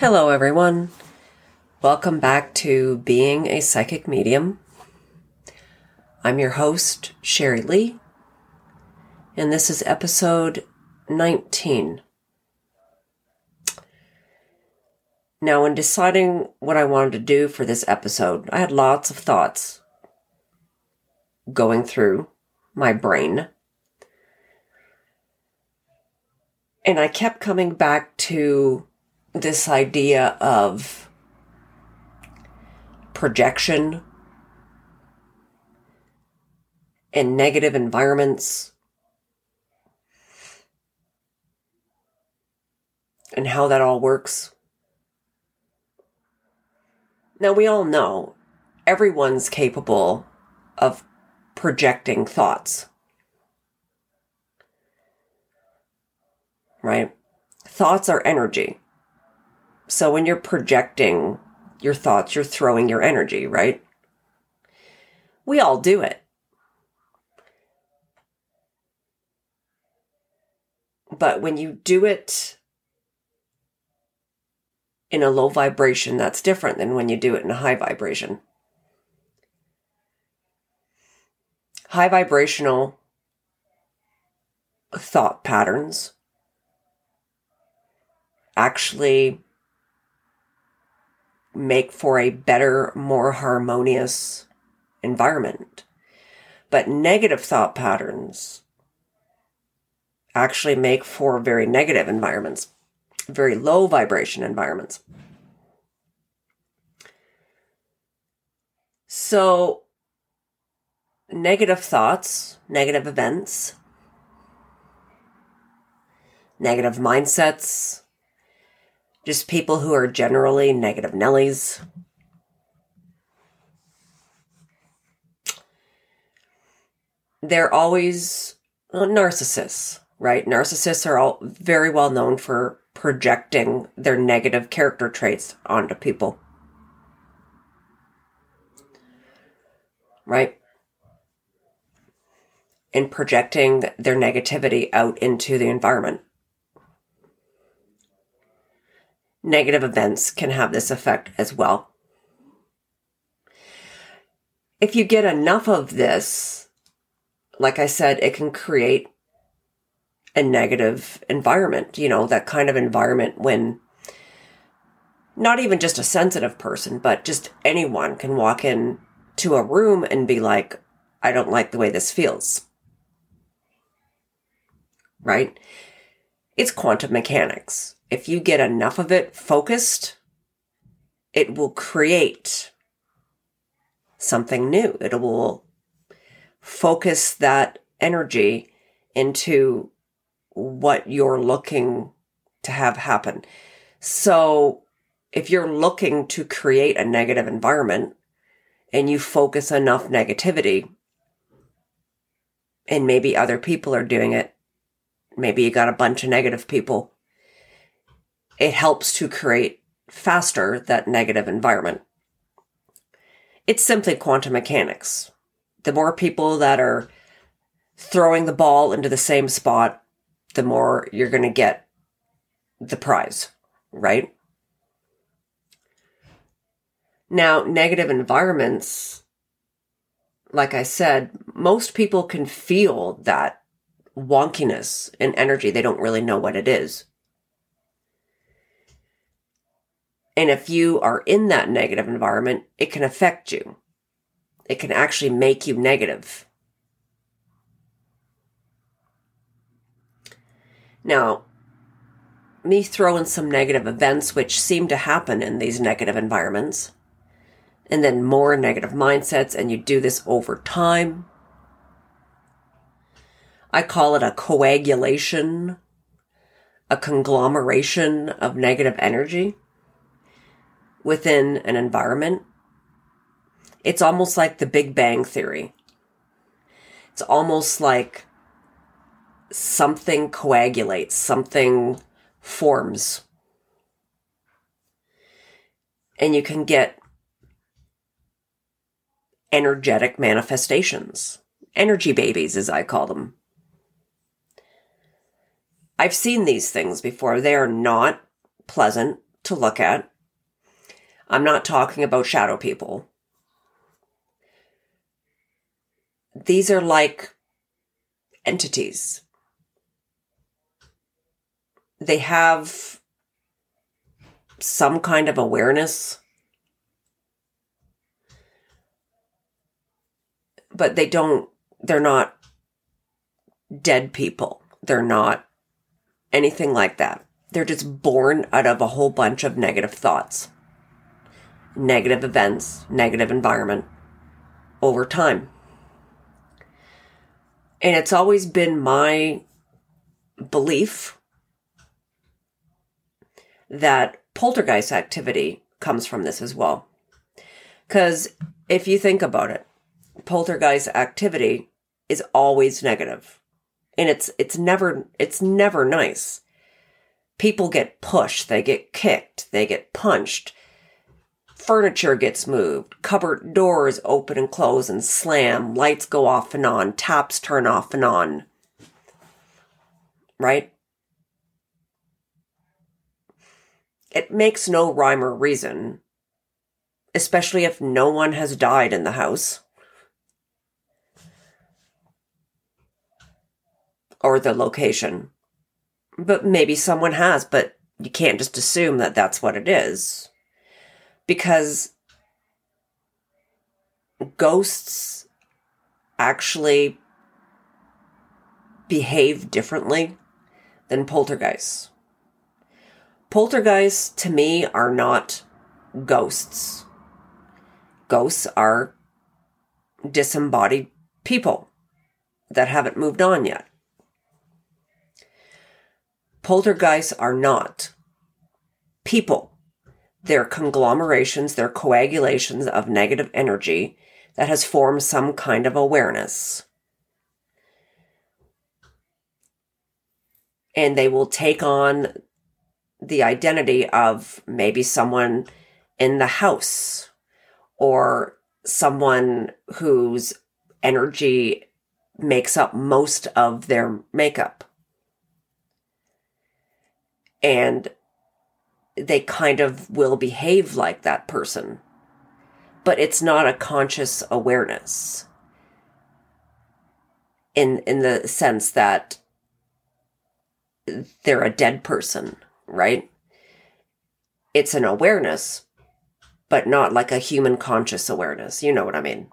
Hello, everyone. Welcome back to Being a Psychic Medium. I'm your host, Sherry Lee, and this is episode 19. Now, in deciding what I wanted to do for this episode, I had lots of thoughts going through my brain. And I kept coming back to this idea of projection and negative environments and how that all works. Now, we all know everyone's capable of projecting thoughts. Right? Thoughts are energy. So when you're projecting your thoughts, you're throwing your energy, right? We all do it. But when you do it in a low vibration, that's different than when you do it in a high vibration. High vibrational thought patterns actually make for a better, more harmonious environment. But negative thought patterns actually make for very negative environments, very low vibration environments. So, negative thoughts, negative events, negative mindsets, just people who are generally negative Nellies. They're always narcissists, right? Narcissists are all very well known for projecting their negative character traits onto people. Right? And projecting their negativity out into the environment. Negative events can have this effect as well. If you get enough of this, like I said, it can create a negative environment, you know, that kind of environment when not even just a sensitive person, but just anyone can walk in to a room and be like, I don't like the way this feels. Right? It's quantum mechanics if you get enough of it focused, it will create something new. It will focus that energy into what you're looking to have happen. So if you're looking to create a negative environment and you focus enough negativity and maybe other people are doing it, maybe you got a bunch of negative people it helps to create faster that negative environment. It's simply quantum mechanics. The more people that are throwing the ball into the same spot, the more you're going to get the prize, right? Now, negative environments, like I said, most people can feel that wonkiness in energy. They don't really know what it is. And if you are in that negative environment, it can affect you. It can actually make you negative. Now, me throwing some negative events which seem to happen in these negative environments, and then more negative mindsets, and you do this over time. I call it a coagulation, a conglomeration of negative energy within an environment, it's almost like the Big Bang Theory. It's almost like something coagulates, something forms. And you can get energetic manifestations, energy babies, as I call them. I've seen these things before. They are not pleasant to look at. I'm not talking about shadow people. These are like entities. They have some kind of awareness, but they don't, they're not dead people. They're not anything like that. They're just born out of a whole bunch of negative thoughts, negative events, negative environment over time. And it's always been my belief that poltergeist activity comes from this as well. Because if you think about it, poltergeist activity is always negative and it's it's never it's never nice. People get pushed, they get kicked, they get punched. Furniture gets moved, cupboard doors open and close and slam, lights go off and on, taps turn off and on. Right? It makes no rhyme or reason, especially if no one has died in the house. or the location. But maybe someone has, but you can't just assume that that's what it is. Because ghosts actually behave differently than poltergeists. Poltergeists, to me, are not ghosts. Ghosts are disembodied people that haven't moved on yet. Poltergeists are not people. They're conglomerations, they're coagulations of negative energy that has formed some kind of awareness. And they will take on the identity of maybe someone in the house or someone whose energy makes up most of their makeup and they kind of will behave like that person. But it's not a conscious awareness in in the sense that they're a dead person, right? It's an awareness, but not like a human conscious awareness. You know what I mean?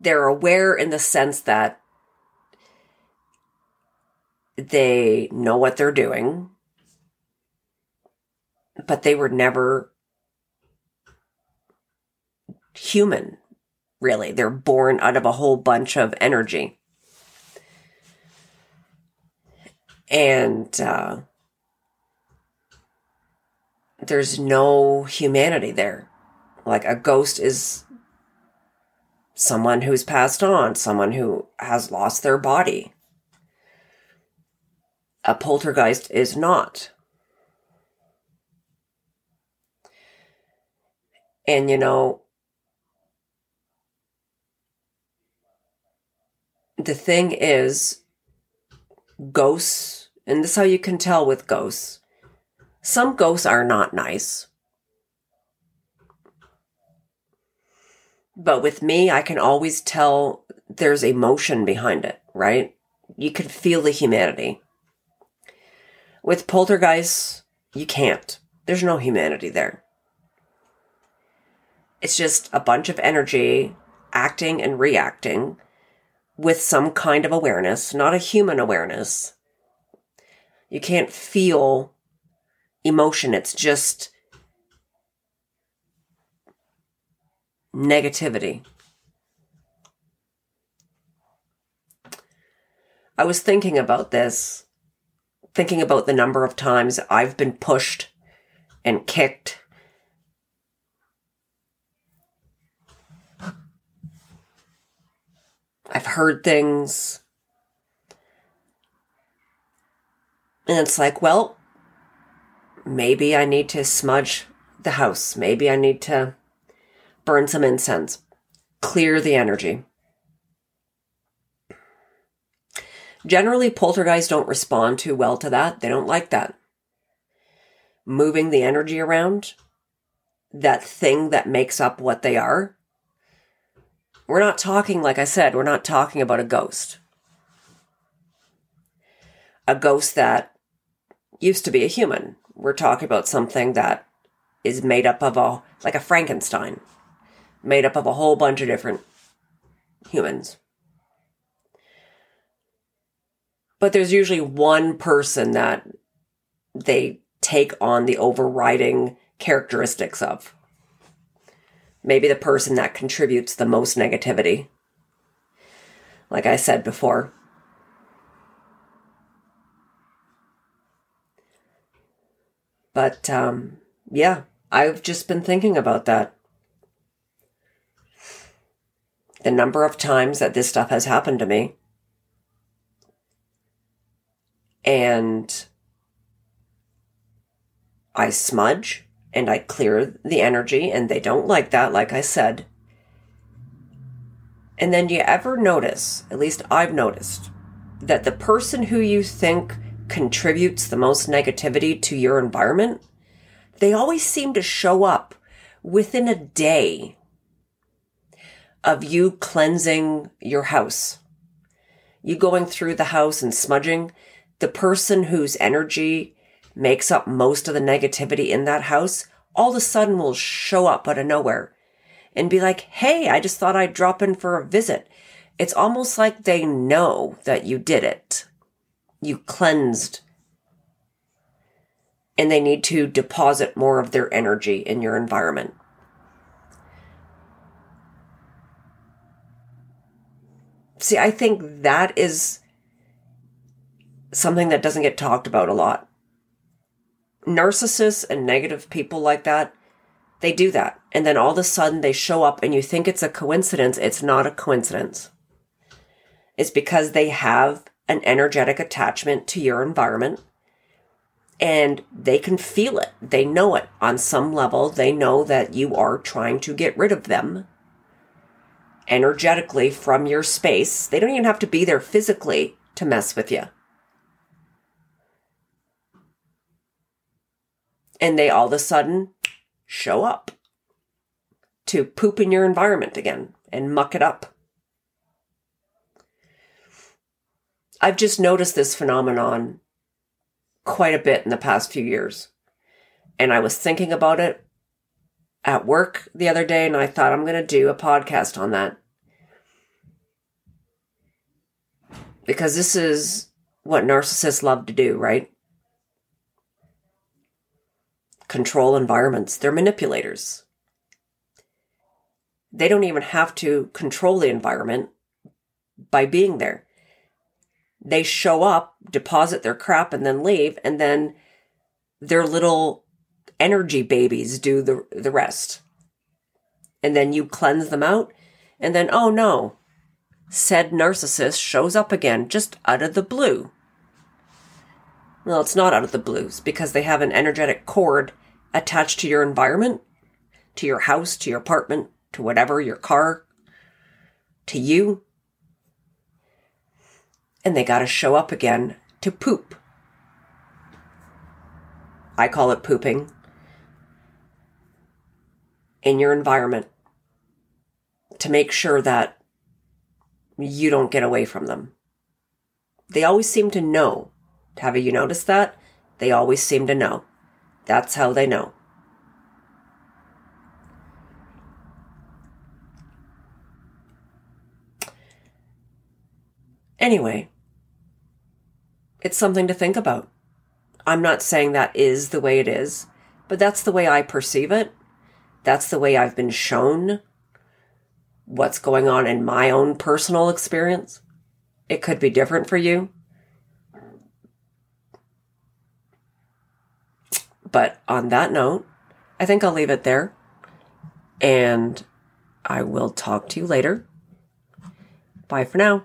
They're aware in the sense that they know what they're doing, but they were never human, really. They're born out of a whole bunch of energy. And uh, there's no humanity there. Like a ghost is someone who's passed on, someone who has lost their body a poltergeist is not. And you know, the thing is, ghosts, and this is how you can tell with ghosts, some ghosts are not nice. But with me, I can always tell there's emotion behind it, right? You can feel the humanity. With poltergeists, you can't. There's no humanity there. It's just a bunch of energy acting and reacting with some kind of awareness, not a human awareness. You can't feel emotion, it's just negativity. I was thinking about this thinking about the number of times I've been pushed and kicked. I've heard things. And it's like, well, maybe I need to smudge the house. Maybe I need to burn some incense, clear the energy. Generally, poltergeists don't respond too well to that. They don't like that. moving the energy around, that thing that makes up what they are, we're not talking, like I said, we're not talking about a ghost. A ghost that used to be a human. We're talking about something that is made up of a, like a Frankenstein, made up of a whole bunch of different humans. But there's usually one person that they take on the overriding characteristics of. Maybe the person that contributes the most negativity. Like I said before. But um, yeah, I've just been thinking about that. The number of times that this stuff has happened to me. And I smudge and I clear the energy, and they don't like that, like I said. And then do you ever notice, at least I've noticed, that the person who you think contributes the most negativity to your environment, they always seem to show up within a day of you cleansing your house. You going through the house and smudging, the person whose energy makes up most of the negativity in that house all of a sudden will show up out of nowhere and be like, Hey, I just thought I'd drop in for a visit. It's almost like they know that you did it. You cleansed and they need to deposit more of their energy in your environment. See, I think that is something that doesn't get talked about a lot narcissists and negative people like that, they do that. And then all of a sudden they show up and you think it's a coincidence. It's not a coincidence. It's because they have an energetic attachment to your environment and they can feel it. They know it on some level. They know that you are trying to get rid of them energetically from your space. They don't even have to be there physically to mess with you. And they all of a sudden show up to poop in your environment again and muck it up. I've just noticed this phenomenon quite a bit in the past few years. And I was thinking about it at work the other day, and I thought I'm going to do a podcast on that. Because this is what narcissists love to do, right? Control environments. They're manipulators. They don't even have to control the environment by being there. They show up, deposit their crap, and then leave, and then their little energy babies do the, the rest. And then you cleanse them out, and then, oh no, said narcissist shows up again just out of the blue. Well, it's not out of the blues because they have an energetic cord attached to your environment, to your house, to your apartment, to whatever, your car, to you. And they got to show up again to poop. I call it pooping in your environment to make sure that you don't get away from them. They always seem to know. Have you noticed that? They always seem to know. That's how they know. Anyway, it's something to think about. I'm not saying that is the way it is, but that's the way I perceive it. That's the way I've been shown what's going on in my own personal experience. It could be different for you. But on that note, I think I'll leave it there. And I will talk to you later. Bye for now.